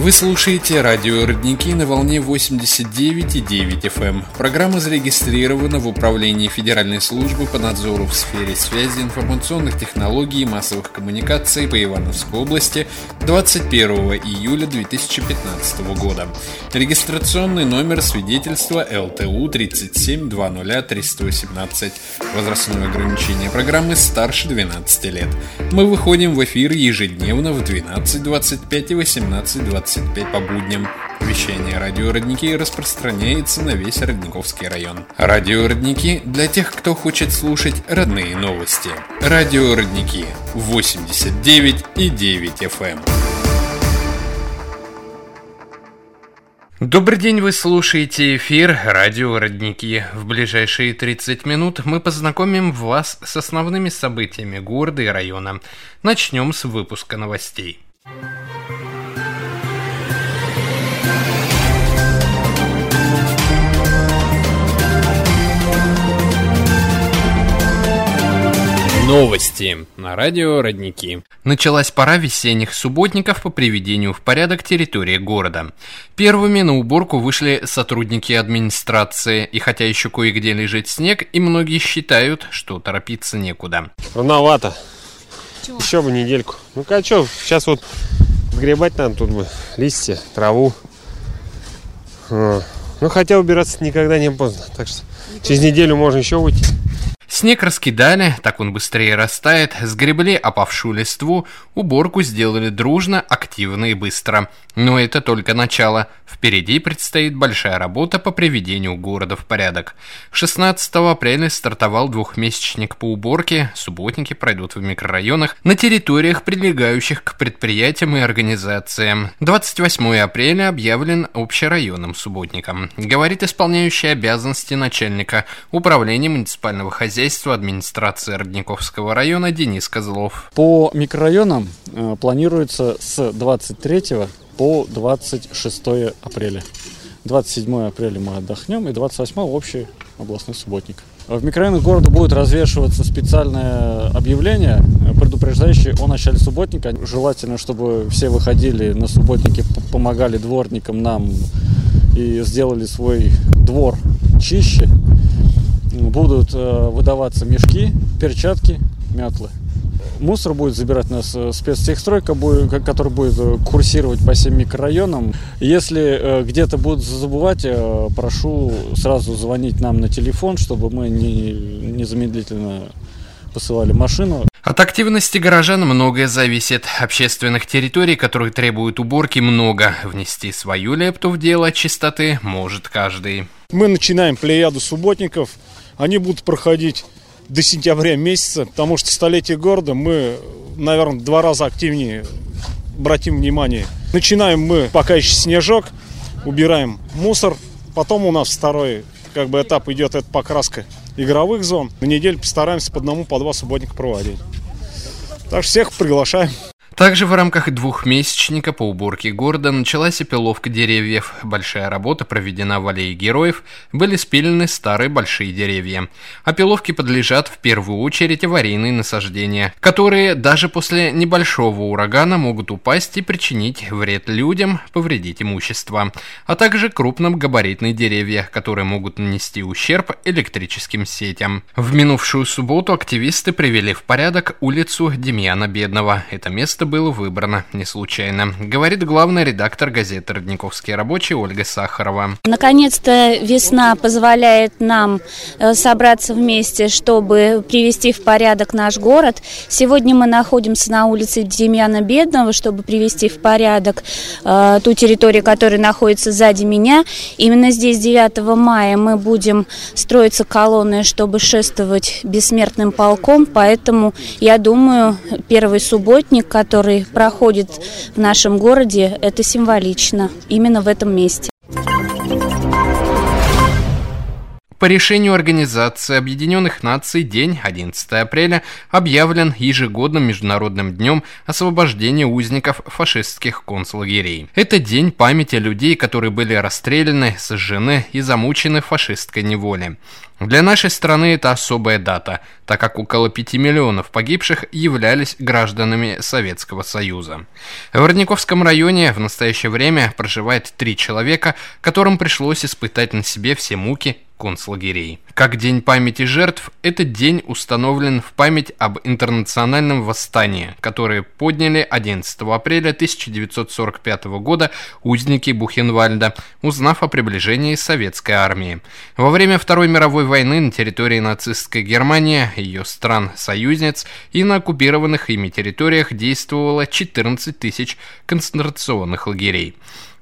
Вы слушаете радио «Родники» на волне 89,9 FM. Эм. Программа зарегистрирована в Управлении Федеральной службы по надзору в сфере связи, информационных технологий и массовых коммуникаций по Ивановской области 21 июля 2015 года. Регистрационный номер свидетельства ЛТУ 3720318. Возрастное ограничение программы старше 12 лет. Мы выходим в эфир ежедневно в 12.25 и 18.25 25 по будням. Вещание радио «Родники» распространяется на весь Родниковский район. Радио «Родники» для тех, кто хочет слушать родные новости. Радио «Родники» 89 и 9 FM. Эм. Добрый день, вы слушаете эфир «Радио Родники». В ближайшие 30 минут мы познакомим вас с основными событиями города и района. Начнем с выпуска новостей. Новости на радио «Родники». Началась пора весенних субботников по приведению в порядок территории города. Первыми на уборку вышли сотрудники администрации, и хотя еще кое-где лежит снег, и многие считают, что торопиться некуда. Рановато. Чего? Еще бы недельку. Ну-ка, а что, сейчас вот сгребать надо тут бы листья, траву. А. Ну, хотя убираться никогда не поздно, так что через неделю можно еще выйти. Снег раскидали, так он быстрее растает, сгребли опавшую листву, уборку сделали дружно, активно и быстро. Но это только начало. Впереди предстоит большая работа по приведению города в порядок. 16 апреля стартовал двухмесячник по уборке, субботники пройдут в микрорайонах, на территориях, прилегающих к предприятиям и организациям. 28 апреля объявлен общерайонным субботником, говорит исполняющий обязанности начальника управления муниципального хозяйства хозяйства администрации Родниковского района Денис Козлов. По микрорайонам э, планируется с 23 по 26 апреля. 27 апреля мы отдохнем и 28 общий областной субботник. В микрорайонах города будет развешиваться специальное объявление, предупреждающее о начале субботника. Желательно, чтобы все выходили на субботники, помогали дворникам нам и сделали свой двор чище будут э, выдаваться мешки, перчатки, метлы. Мусор будет забирать нас э, спецтехстройка, который будет э, курсировать по всем микрорайонам. Если где-то будут забывать, прошу сразу звонить нам на телефон, чтобы мы не, незамедлительно посылали машину. От активности горожан многое зависит. Общественных территорий, которые требуют уборки, много. Внести свою лепту в дело чистоты может каждый. Мы начинаем плеяду субботников – они будут проходить до сентября месяца, потому что столетие города мы, наверное, два раза активнее обратим внимание. Начинаем мы, пока еще снежок, убираем мусор, потом у нас второй как бы этап идет, это покраска игровых зон. На неделю постараемся по одному, по два субботника проводить. Так что всех приглашаем. Также в рамках двухмесячника по уборке города началась опиловка деревьев. Большая работа проведена в аллее героев, были спилены старые большие деревья. Опиловке подлежат в первую очередь аварийные насаждения, которые даже после небольшого урагана могут упасть и причинить вред людям, повредить имущество, а также крупногабаритные деревья, которые могут нанести ущерб электрическим сетям. В минувшую субботу активисты привели в порядок улицу Демьяна Бедного. Это место было выбрано не случайно, говорит главный редактор газеты «Родниковские рабочие» Ольга Сахарова. Наконец-то весна позволяет нам э, собраться вместе, чтобы привести в порядок наш город. Сегодня мы находимся на улице Демьяна Бедного, чтобы привести в порядок э, ту территорию, которая находится сзади меня. Именно здесь 9 мая мы будем строиться колонны, чтобы шествовать бессмертным полком, поэтому я думаю, первый субботник, который который проходит в нашем городе, это символично именно в этом месте. По решению Организации Объединенных Наций день 11 апреля объявлен ежегодным Международным днем освобождения узников фашистских концлагерей. Это день памяти людей, которые были расстреляны, сожжены и замучены фашистской неволе. Для нашей страны это особая дата. Так как около 5 миллионов погибших являлись гражданами Советского Союза. В Родниковском районе в настоящее время проживает три человека, которым пришлось испытать на себе все муки концлагерей. Как День памяти жертв, этот день установлен в память об интернациональном восстании, которое подняли 11 апреля 1945 года узники Бухенвальда, узнав о приближении советской армии. Во время Второй мировой войны на территории нацистской Германии, ее стран-союзниц и на оккупированных ими территориях действовало 14 тысяч концентрационных лагерей.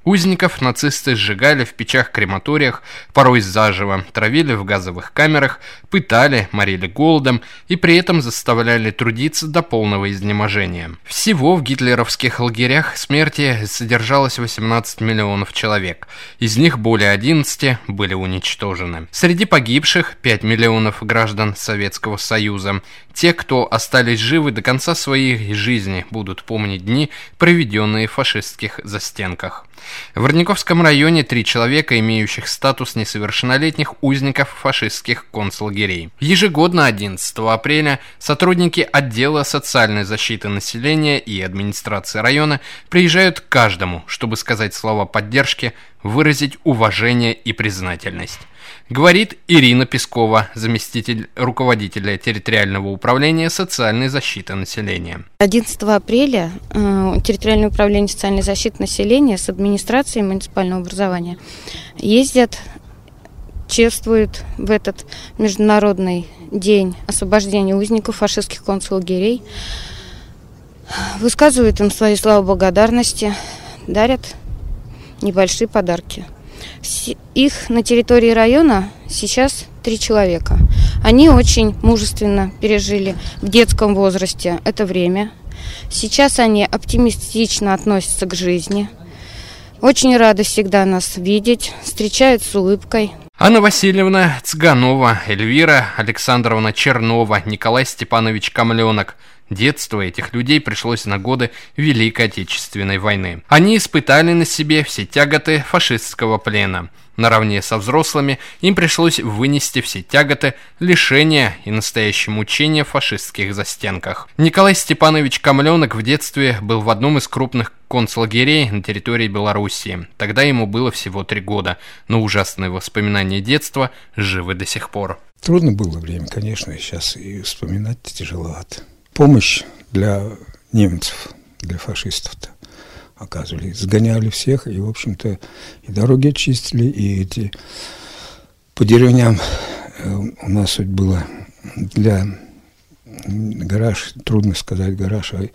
Узников нацисты сжигали в печах-крематориях, порой заживо, травили в газовых камерах, пытали, морили голодом и при этом заставляли трудиться до полного изнеможения. Всего в гитлеровских лагерях смерти содержалось 18 миллионов человек. Из них более 11 были уничтожены. Среди погибших 5 миллионов граждан Советского Союза. Те, кто остались живы до конца своей жизни, будут помнить дни, проведенные в фашистских застенках. В Родниковском районе три человека, имеющих статус несовершеннолетних узников фашистских концлагерей. Ежегодно 11 апреля сотрудники отдела социальной защиты населения и администрации района приезжают к каждому, чтобы сказать слова поддержки, выразить уважение и признательность. Говорит Ирина Пескова, заместитель руководителя территориального управления социальной защиты населения. 11 апреля э, территориальное управление социальной защиты населения с администрацией муниципального образования ездят, чествуют в этот международный день освобождения узников фашистских концлагерей, высказывают им свои слова благодарности, дарят небольшие подарки – их на территории района сейчас три человека. Они очень мужественно пережили в детском возрасте это время. Сейчас они оптимистично относятся к жизни. Очень рады всегда нас видеть, встречают с улыбкой. Анна Васильевна Цыганова, Эльвира Александровна Чернова, Николай Степанович Камленок – Детство этих людей пришлось на годы Великой Отечественной войны. Они испытали на себе все тяготы фашистского плена. Наравне со взрослыми им пришлось вынести все тяготы, лишения и настоящие мучения в фашистских застенках. Николай Степанович Камленок в детстве был в одном из крупных концлагерей на территории Белоруссии. Тогда ему было всего три года, но ужасные воспоминания детства живы до сих пор. Трудно было время, конечно, сейчас и вспоминать тяжеловато помощь для немцев, для фашистов-то оказывали. Сгоняли всех, и, в общем-то, и дороги очистили, и эти по деревням э, у нас хоть было для гараж, трудно сказать гараж, а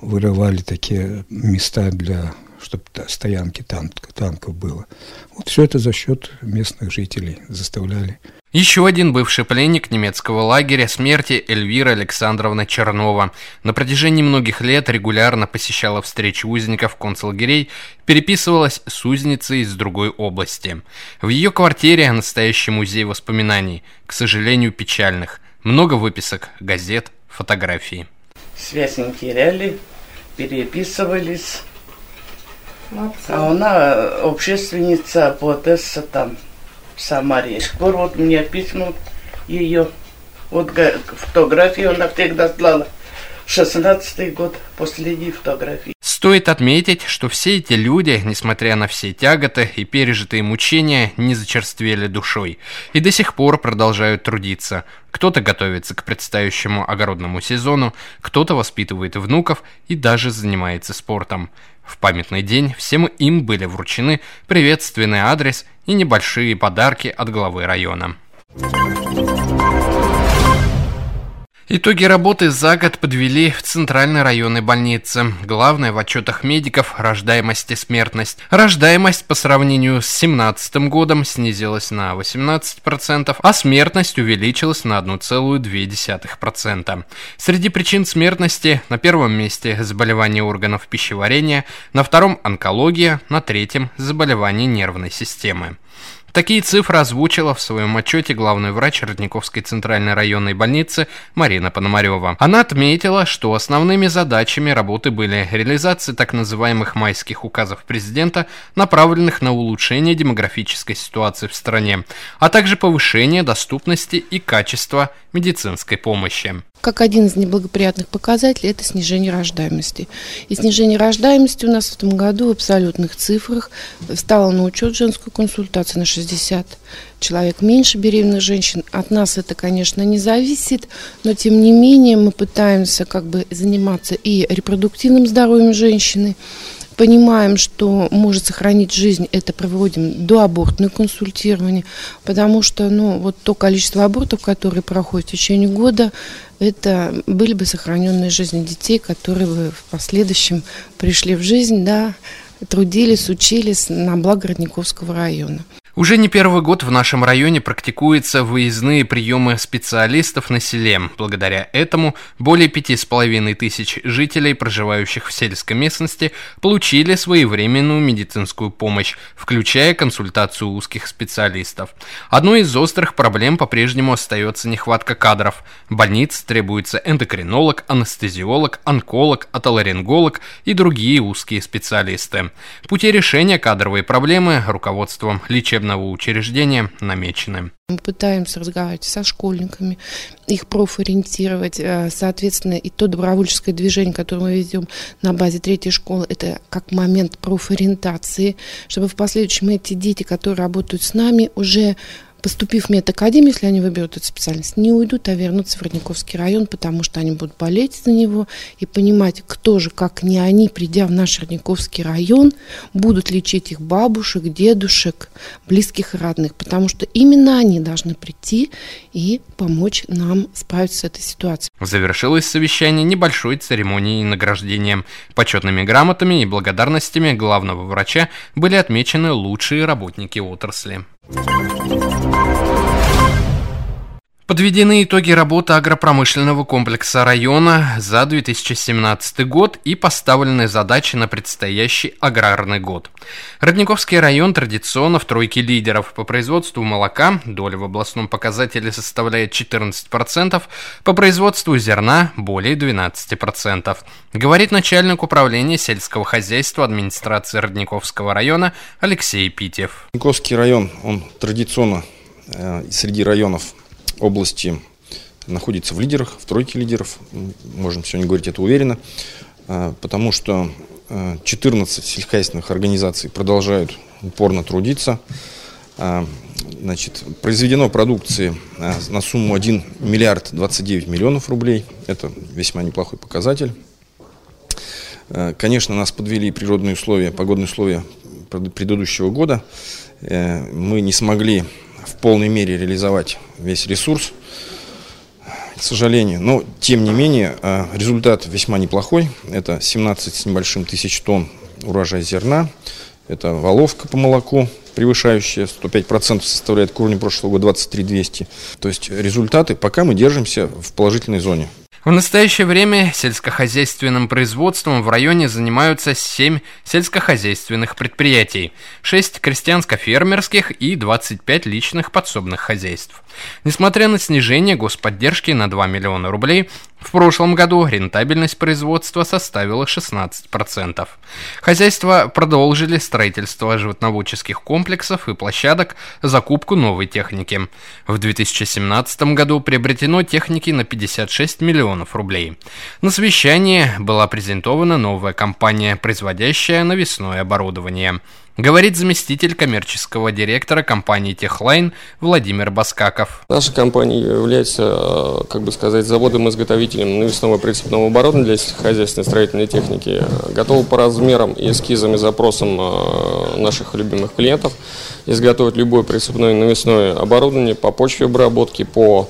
вырывали такие места для чтобы стоянки танк, танков было. Вот все это за счет местных жителей заставляли еще один бывший пленник немецкого лагеря смерти Эльвира Александровна Чернова. На протяжении многих лет регулярно посещала встречи узников концлагерей, переписывалась с узницей из другой области. В ее квартире настоящий музей воспоминаний, к сожалению, печальных. Много выписок, газет, фотографий. Связь не теряли, переписывались. А она общественница, поэтесса там Самаре. Скоро вот мне письмо ее, вот фотографию она всегда слала. 16 год, последней фотографии. Стоит отметить, что все эти люди, несмотря на все тяготы и пережитые мучения, не зачерствели душой и до сих пор продолжают трудиться. Кто-то готовится к предстоящему огородному сезону, кто-то воспитывает внуков и даже занимается спортом. В памятный день всем им были вручены приветственный адрес и небольшие подарки от главы района. Итоги работы за год подвели в Центральной районной больнице. Главное в отчетах медиков – рождаемость и смертность. Рождаемость по сравнению с 2017 годом снизилась на 18%, а смертность увеличилась на 1,2%. Среди причин смертности на первом месте заболевания органов пищеварения, на втором – онкология, на третьем – заболевания нервной системы. Такие цифры озвучила в своем отчете главный врач Родниковской центральной районной больницы Марина Пономарева. Она отметила, что основными задачами работы были реализация так называемых майских указов президента, направленных на улучшение демографической ситуации в стране, а также повышение доступности и качества медицинской помощи. Как один из неблагоприятных показателей – это снижение рождаемости. И снижение рождаемости у нас в этом году в абсолютных цифрах стало на учет женскую консультацию на 60 человек меньше беременных женщин. От нас это, конечно, не зависит, но тем не менее мы пытаемся как бы заниматься и репродуктивным здоровьем женщины, понимаем, что может сохранить жизнь, это проводим до абортное консультирование, потому что ну, вот то количество абортов, которые проходят в течение года, это были бы сохраненные жизни детей, которые бы в последующем пришли в жизнь, да, трудились, учились на благо Родниковского района. Уже не первый год в нашем районе практикуются выездные приемы специалистов на селе. Благодаря этому более пяти с половиной тысяч жителей, проживающих в сельской местности, получили своевременную медицинскую помощь, включая консультацию узких специалистов. Одной из острых проблем по-прежнему остается нехватка кадров. В больнице требуется эндокринолог, анестезиолог, онколог, отоларинголог и другие узкие специалисты. Пути решения кадровой проблемы руководством лечебного учебного учреждения намечены. Мы пытаемся разговаривать со школьниками, их профориентировать. Э, соответственно, и то добровольческое движение, которое мы ведем на базе третьей школы, это как момент профориентации, чтобы в последующем эти дети, которые работают с нами, уже поступив в медакадемию, если они выберут эту специальность, не уйдут, а вернутся в Родниковский район, потому что они будут болеть за него и понимать, кто же, как не они, придя в наш Родниковский район, будут лечить их бабушек, дедушек, близких и родных, потому что именно они должны прийти и помочь нам справиться с этой ситуацией. Завершилось совещание небольшой церемонией награждения. Почетными грамотами и благодарностями главного врача были отмечены лучшие работники отрасли. すごい! Подведены итоги работы агропромышленного комплекса района за 2017 год и поставлены задачи на предстоящий аграрный год. Родниковский район традиционно в тройке лидеров. По производству молока доля в областном показателе составляет 14%, по производству зерна более 12%. Говорит начальник управления сельского хозяйства администрации Родниковского района Алексей Питев. Родниковский район, он традиционно э, среди районов области находится в лидерах, в тройке лидеров, можем сегодня говорить это уверенно, а, потому что 14 а, сельскохозяйственных организаций продолжают упорно трудиться. А, значит, произведено продукции на сумму 1 миллиард 29 миллионов рублей. Это весьма неплохой показатель. Конечно, нас подвели природные условия, погодные условия предыдущего года. Э, мы не смогли полной мере реализовать весь ресурс, к сожалению. Но, тем не менее, э, результат весьма неплохой. Это 17 с небольшим тысяч тонн урожая зерна. Это воловка по молоку, превышающая 105% составляет к уровню прошлого года 23 200. То есть результаты, пока мы держимся в положительной зоне. В настоящее время сельскохозяйственным производством в районе занимаются 7 сельскохозяйственных предприятий, 6 крестьянско-фермерских и 25 личных подсобных хозяйств. Несмотря на снижение господдержки на 2 миллиона рублей, в прошлом году рентабельность производства составила 16%. Хозяйства продолжили строительство животноводческих комплексов и площадок, закупку новой техники. В 2017 году приобретено техники на 56 миллионов рублей. На совещании была презентована новая компания, производящая навесное оборудование говорит заместитель коммерческого директора компании «Техлайн» Владимир Баскаков. Наша компания является, э, как бы сказать, заводом-изготовителем навесного прицепного оборудования для сельскохозяйственной строительной техники. Готова по размерам и эскизам и запросам э, наших любимых клиентов изготовить любое прицепное навесное оборудование по почве обработки, по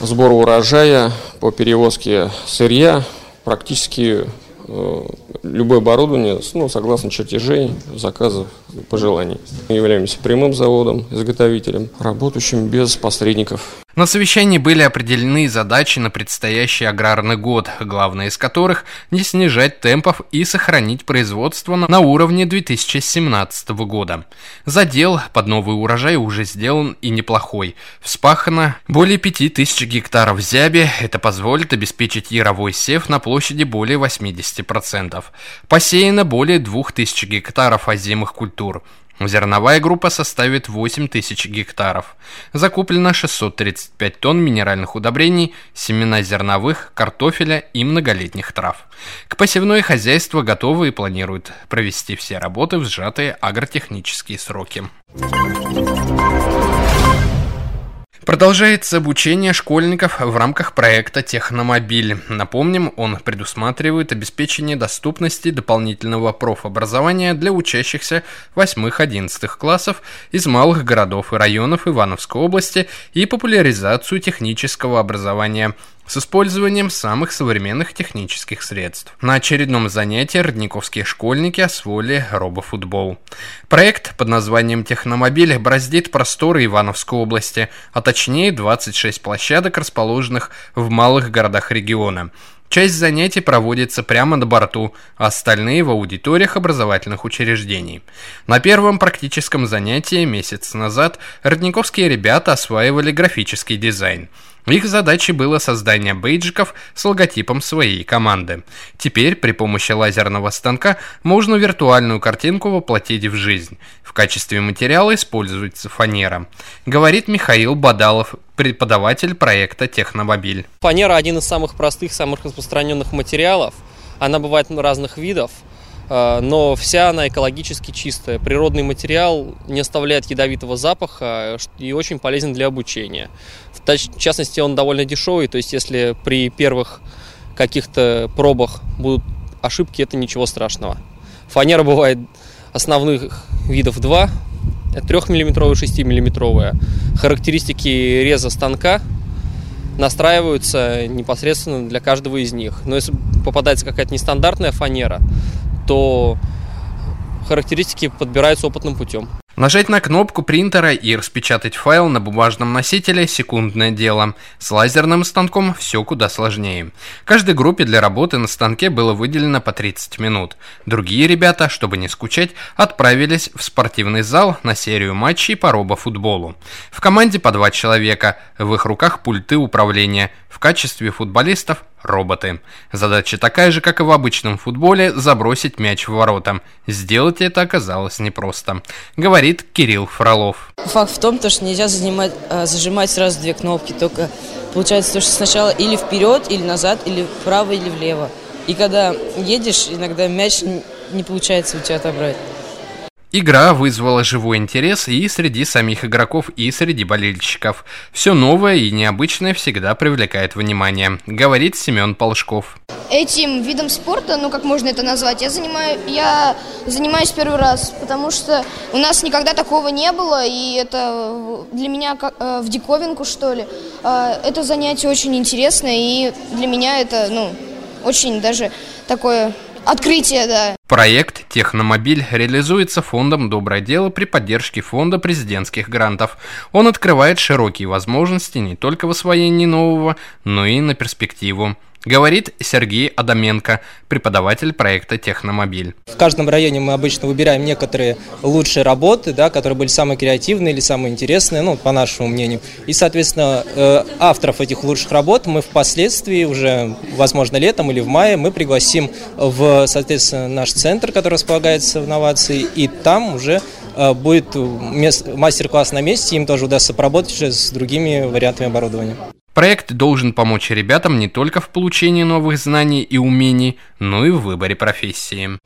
сбору урожая, по перевозке сырья, практически Э, любое оборудование, ну, согласно чертежей, заказов, пожеланий. Мы являемся прямым заводом, изготовителем, работающим без посредников. На совещании были определены задачи на предстоящий аграрный год, главная из которых – не снижать темпов и сохранить производство на уровне 2017 года. Задел под новый урожай уже сделан и неплохой. Вспахано более 5000 гектаров зяби, это позволит обеспечить яровой сев на площади более 80%. Посеяно более 2000 гектаров озимых культур. Зерновая группа составит 8 тысяч гектаров. Закуплено 635 тонн минеральных удобрений, семена зерновых, картофеля и многолетних трав. К посевной хозяйство готовы и планируют провести все работы в сжатые агротехнические сроки. Продолжается обучение школьников в рамках проекта «Техномобиль». Напомним, он предусматривает обеспечение доступности дополнительного профобразования для учащихся 8-11 классов из малых городов и районов Ивановской области и популяризацию технического образования с использованием самых современных технических средств. На очередном занятии родниковские школьники освоили робофутбол. Проект под названием «Техномобиль» браздит просторы Ивановской области, а точнее 26 площадок, расположенных в малых городах региона. Часть занятий проводится прямо на борту, а остальные в аудиториях образовательных учреждений. На первом практическом занятии месяц назад родниковские ребята осваивали графический дизайн – их задачей было создание бейджиков с логотипом своей команды. Теперь при помощи лазерного станка можно виртуальную картинку воплотить в жизнь. В качестве материала используется фанера. Говорит Михаил Бадалов, преподаватель проекта «Техномобиль». Фанера – один из самых простых, самых распространенных материалов. Она бывает разных видов. А, но вся она экологически чистая. Природный материал не оставляет ядовитого запаха и очень полезен для обучения. В частности, он довольно дешевый, то есть если при первых каких-то пробах будут ошибки, это ничего страшного. Фанера бывает основных видов два, 3-мм и 6-мм. Характеристики реза станка настраиваются непосредственно для каждого из них. Но если попадается какая-то нестандартная фанера, то характеристики подбираются опытным путем. Нажать на кнопку принтера и распечатать файл на бумажном носителе – секундное дело. С лазерным станком все куда сложнее. Каждой группе для работы на станке было выделено по 30 минут. Другие ребята, чтобы не скучать, отправились в спортивный зал на серию матчей по робофутболу. В команде по два человека, в их руках пульты управления. В качестве футболистов роботы. Задача такая же, как и в обычном футболе, забросить мяч в ворота. Сделать это оказалось непросто, говорит Кирилл Фролов. Факт в том, что нельзя занимать, а, зажимать сразу две кнопки, только получается то, что сначала или вперед, или назад, или вправо, или влево. И когда едешь, иногда мяч не получается у тебя отобрать. Игра вызвала живой интерес и среди самих игроков, и среди болельщиков. Все новое и необычное всегда привлекает внимание, говорит Семен Полшков. Этим видом спорта, ну как можно это назвать, я, занимаю, я занимаюсь первый раз, потому что у нас никогда такого не было, и это для меня как, э, в диковинку, что ли. Э, это занятие очень интересное, и для меня это, ну, очень даже такое открытие, да. Проект «Техномобиль» реализуется фондом «Доброе дело» при поддержке фонда президентских грантов. Он открывает широкие возможности не только в освоении нового, но и на перспективу. Говорит Сергей Адаменко, преподаватель проекта «Техномобиль». В каждом районе мы обычно выбираем некоторые лучшие работы, да, которые были самые креативные или самые интересные, ну, по нашему мнению. И, соответственно, э, авторов этих лучших работ мы впоследствии, уже, возможно, летом или в мае, мы пригласим в, соответственно, наш центр, который располагается в инновации, и там уже э, будет мастер-класс на месте, им тоже удастся поработать уже с другими вариантами оборудования. Проект должен помочь ребятам не только в получении новых знаний и умений, но и в выборе профессии.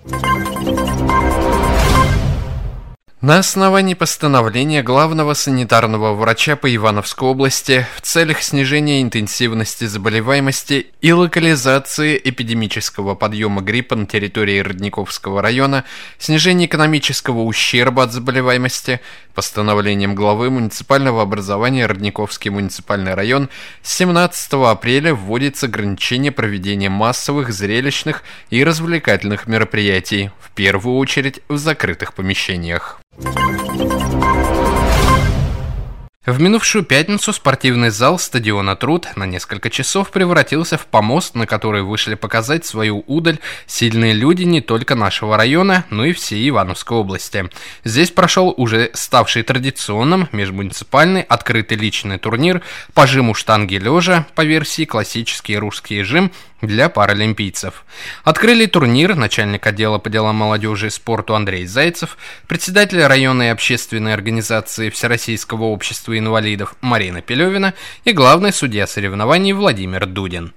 На основании постановления главного санитарного врача по Ивановской области в целях снижения интенсивности заболеваемости и локализации эпидемического подъема гриппа на территории Родниковского района, снижения экономического ущерба от заболеваемости, постановлением главы муниципального образования Родниковский муниципальный район с 17 апреля вводится ограничение проведения массовых зрелищных и развлекательных мероприятий, в первую очередь в закрытых помещениях. Thank you. В минувшую пятницу спортивный зал стадиона «Труд» на несколько часов превратился в помост, на который вышли показать свою удаль сильные люди не только нашего района, но и всей Ивановской области. Здесь прошел уже ставший традиционным межмуниципальный открытый личный турнир по жиму штанги лежа по версии классический русский жим для паралимпийцев. Открыли турнир начальник отдела по делам молодежи и спорту Андрей Зайцев, председатель районной общественной организации Всероссийского общества инвалидов Марина Пелевина и главный судья соревнований Владимир Дудин.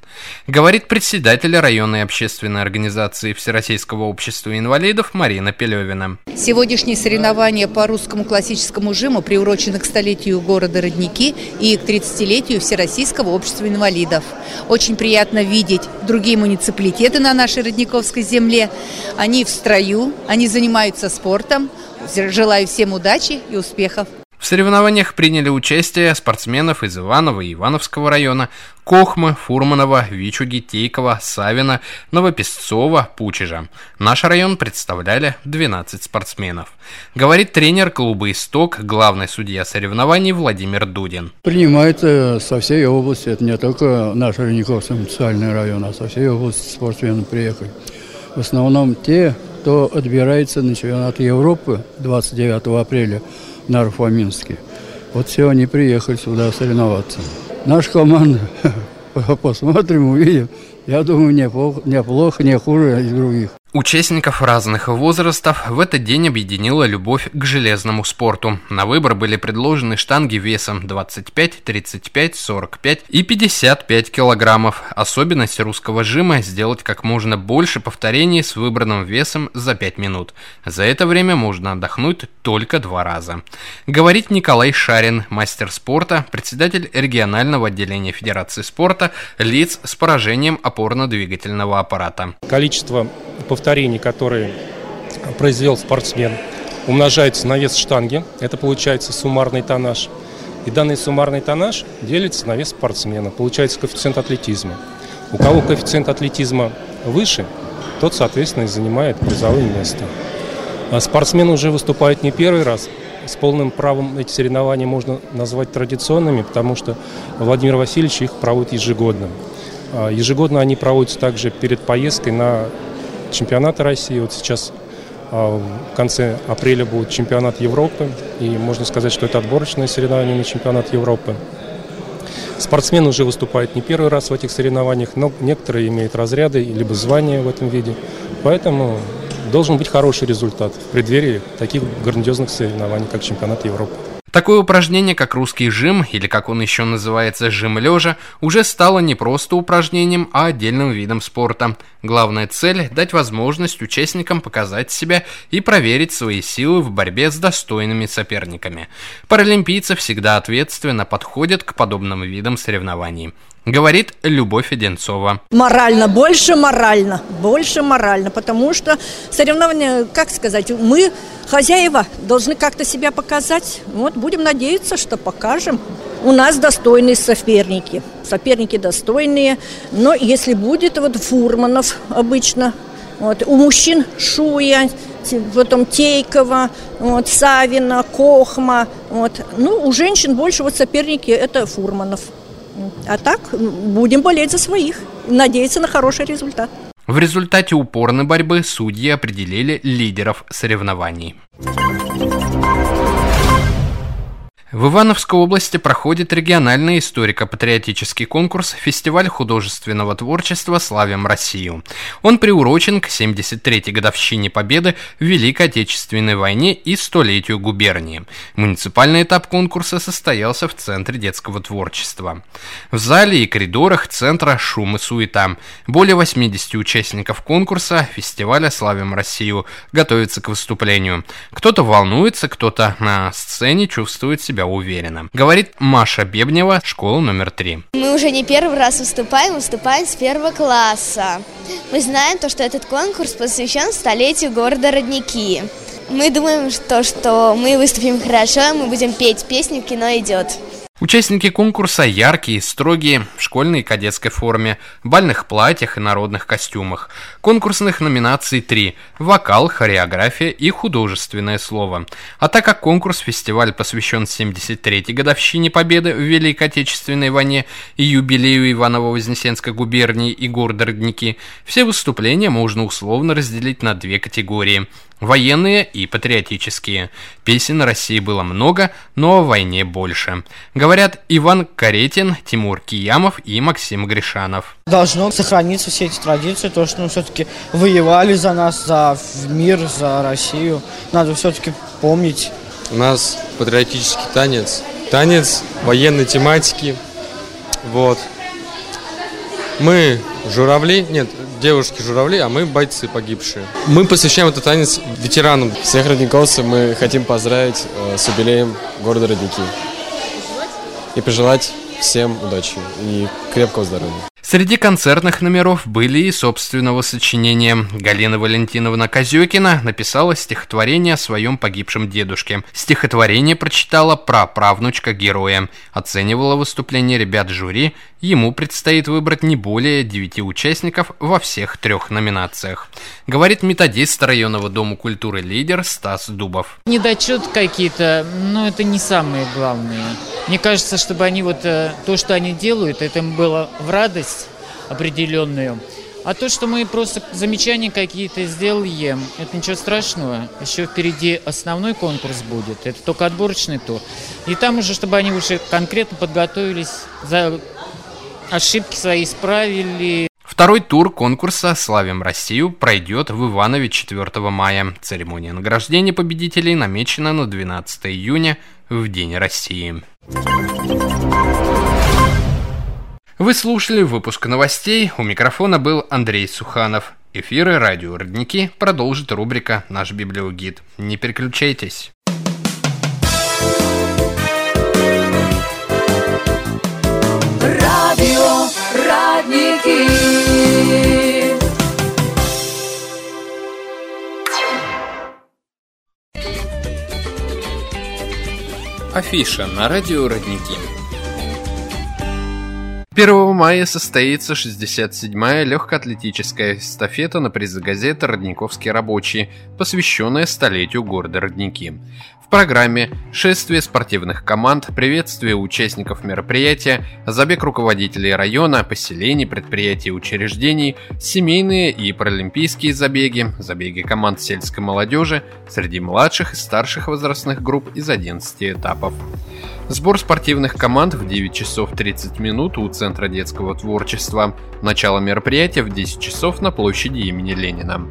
Говорит председатель районной общественной организации Всероссийского общества инвалидов Марина Пелевина. Сегодняшние соревнования по русскому классическому жиму приурочены к столетию города Родники и к 30-летию Всероссийского общества инвалидов. Очень приятно видеть другие муниципалитеты на нашей Родниковской земле. Они в строю, они занимаются спортом. Желаю всем удачи и успехов. В соревнованиях приняли участие спортсменов из Иванова и Ивановского района, Кохмы, Фурманова, Вичуги, Тейкова, Савина, Новопесцова, Пучежа. Наш район представляли 12 спортсменов. Говорит тренер клуба «Исток», главный судья соревнований Владимир Дудин. Принимается со всей области, это не только наш Рениковский муниципальный район, а со всей области спортсмены приехали. В основном те, кто отбирается на чемпионат Европы 29 апреля – на Арфаминске. Вот все они приехали сюда соревноваться. Наша команда, посмотрим, увидим. Я думаю, неплохо, неплохо не хуже из других. Участников разных возрастов в этот день объединила любовь к железному спорту. На выбор были предложены штанги весом 25, 35, 45 и 55 килограммов. Особенность русского жима – сделать как можно больше повторений с выбранным весом за 5 минут. За это время можно отдохнуть только два раза. Говорит Николай Шарин, мастер спорта, председатель регионального отделения Федерации спорта лиц с поражением опорно-двигательного аппарата. Количество повторений, которые произвел спортсмен, умножается на вес штанги. Это получается суммарный тоннаж. И данный суммарный тоннаж делится на вес спортсмена. Получается коэффициент атлетизма. У кого коэффициент атлетизма выше, тот, соответственно, и занимает призовое место. А спортсмены уже выступают не первый раз. С полным правом эти соревнования можно назвать традиционными, потому что Владимир Васильевич их проводит ежегодно. А ежегодно они проводятся также перед поездкой на чемпионата России. Вот сейчас а, в конце апреля будет чемпионат Европы, и можно сказать, что это отборочное соревнование на чемпионат Европы. Спортсмены уже выступают не первый раз в этих соревнованиях, но некоторые имеют разряды либо звания в этом виде. Поэтому должен быть хороший результат в преддверии таких грандиозных соревнований, как чемпионат Европы. Такое упражнение, как русский жим, или как он еще называется жим лежа, уже стало не просто упражнением, а отдельным видом спорта. Главная цель – дать возможность участникам показать себя и проверить свои силы в борьбе с достойными соперниками. Паралимпийцы всегда ответственно подходят к подобным видам соревнований. Говорит Любовь Одинцова. Морально, больше морально, больше морально, потому что соревнования, как сказать, мы, хозяева, должны как-то себя показать. Вот будем надеяться, что покажем. У нас достойные соперники, соперники достойные, но если будет вот Фурманов обычно, вот, у мужчин Шуя, потом Тейкова, вот, Савина, Кохма, вот. ну, у женщин больше вот соперники это Фурманов. А так будем болеть за своих, надеяться на хороший результат. В результате упорной борьбы судьи определили лидеров соревнований. В Ивановской области проходит региональный историко-патриотический конкурс «Фестиваль художественного творчества «Славим Россию». Он приурочен к 73-й годовщине Победы в Великой Отечественной войне и столетию губернии. Муниципальный этап конкурса состоялся в Центре детского творчества. В зале и коридорах центра шум и суета. Более 80 участников конкурса фестиваля «Славим Россию» готовятся к выступлению. Кто-то волнуется, кто-то на сцене чувствует себя уверенно. Говорит Маша Бебнева, школа номер три. Мы уже не первый раз выступаем, выступаем с первого класса. Мы знаем то, что этот конкурс посвящен столетию города Родники. Мы думаем, что, что мы выступим хорошо, мы будем петь песни «Кино идет». Участники конкурса яркие, строгие, в школьной и кадетской форме, бальных платьях и народных костюмах. Конкурсных номинаций три – вокал, хореография и художественное слово. А так как конкурс-фестиваль посвящен 73-й годовщине победы в Великой Отечественной войне и юбилею Иваново-Вознесенской губернии и города Родники, все выступления можно условно разделить на две категории – Военные и патриотические. Песен России было много, но о войне больше. Говорят Иван Каретин, Тимур Киямов и Максим Гришанов. Должно сохраниться все эти традиции, то, что мы все-таки воевали за нас, за мир, за Россию. Надо все-таки помнить. У нас патриотический танец, танец военной тематики. Вот. Мы журавли, нет, девушки-журавли, а мы бойцы погибшие. Мы посвящаем этот танец ветеранам. Всех родниковцев мы хотим поздравить э, с юбилеем города Родники. И пожелать всем удачи и крепкого здоровья. Среди концертных номеров были и собственного сочинения. Галина Валентиновна Козёкина написала стихотворение о своем погибшем дедушке. Стихотворение прочитала праправнучка героя. Оценивала выступление ребят жюри. Ему предстоит выбрать не более девяти участников во всех трех номинациях. Говорит методист районного дома культуры «Лидер» Стас Дубов. Недочет какие-то, но это не самые главные. Мне кажется, чтобы они вот э, то, что они делают, это им было в радость определенную. А то, что мы просто замечания какие-то сделаем, это ничего страшного. Еще впереди основной конкурс будет. Это только отборочный тур. И там уже, чтобы они уже конкретно подготовились, за ошибки свои исправили. Второй тур конкурса «Славим Россию» пройдет в Иванове 4 мая. Церемония награждения победителей намечена на 12 июня в День России. Вы слушали выпуск новостей. У микрофона был Андрей Суханов. Эфиры радио «Родники» продолжит рубрика «Наш библиогид». Не переключайтесь. Радио «Родники» Афиша на радио «Родники». 1 мая состоится 67-я легкоатлетическая эстафета на призы газеты «Родниковский рабочий», посвященная столетию города Родники. В программе шествие спортивных команд, приветствие участников мероприятия, забег руководителей района, поселений, предприятий и учреждений, семейные и паралимпийские забеги, забеги команд сельской молодежи среди младших и старших возрастных групп из 11 этапов. Сбор спортивных команд в 9 часов 30 минут у Центра детского творчества. Начало мероприятия в 10 часов на площади имени Ленина.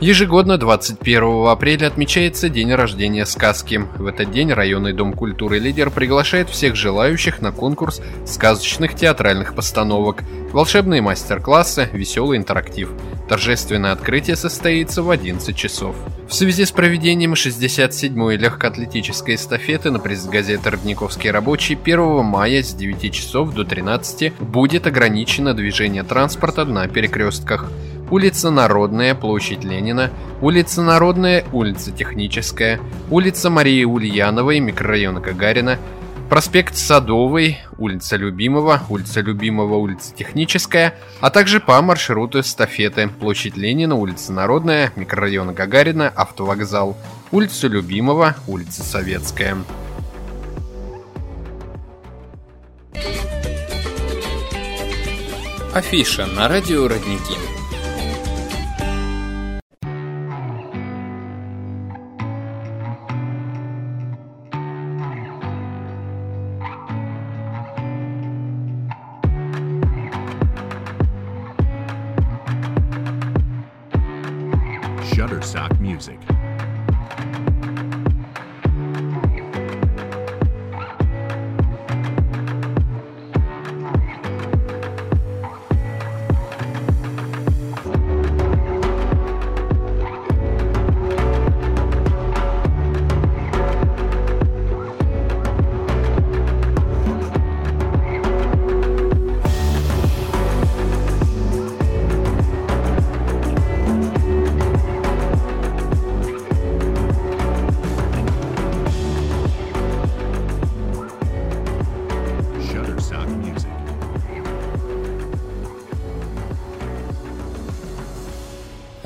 Ежегодно 21 апреля отмечается день рождения сказки. В этот день районный дом культуры «Лидер» приглашает всех желающих на конкурс сказочных театральных постановок, волшебные мастер-классы, веселый интерактив. Торжественное открытие состоится в 11 часов. В связи с проведением 67-й легкоатлетической эстафеты на приз газеты «Родниковский рабочий» 1 мая с 9 часов до 13 будет ограничено движение транспорта на перекрестках – улица Народная, площадь Ленина, улица Народная, улица Техническая, улица Марии Ульяновой, микрорайон Гагарина, проспект Садовый, улица Любимого, улица Любимого, улица Техническая, а также по маршруту эстафеты, площадь Ленина, улица Народная, микрорайон Гагарина, автовокзал, улица Любимого, улица Советская. Афиша на радио «Родники».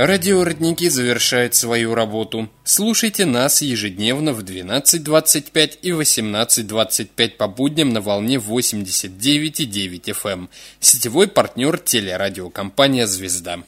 Радио «Родники» завершает свою работу. Слушайте нас ежедневно в 12.25 и 18.25 по будням на волне 89,9 FM. Эм. Сетевой партнер телерадиокомпания «Звезда».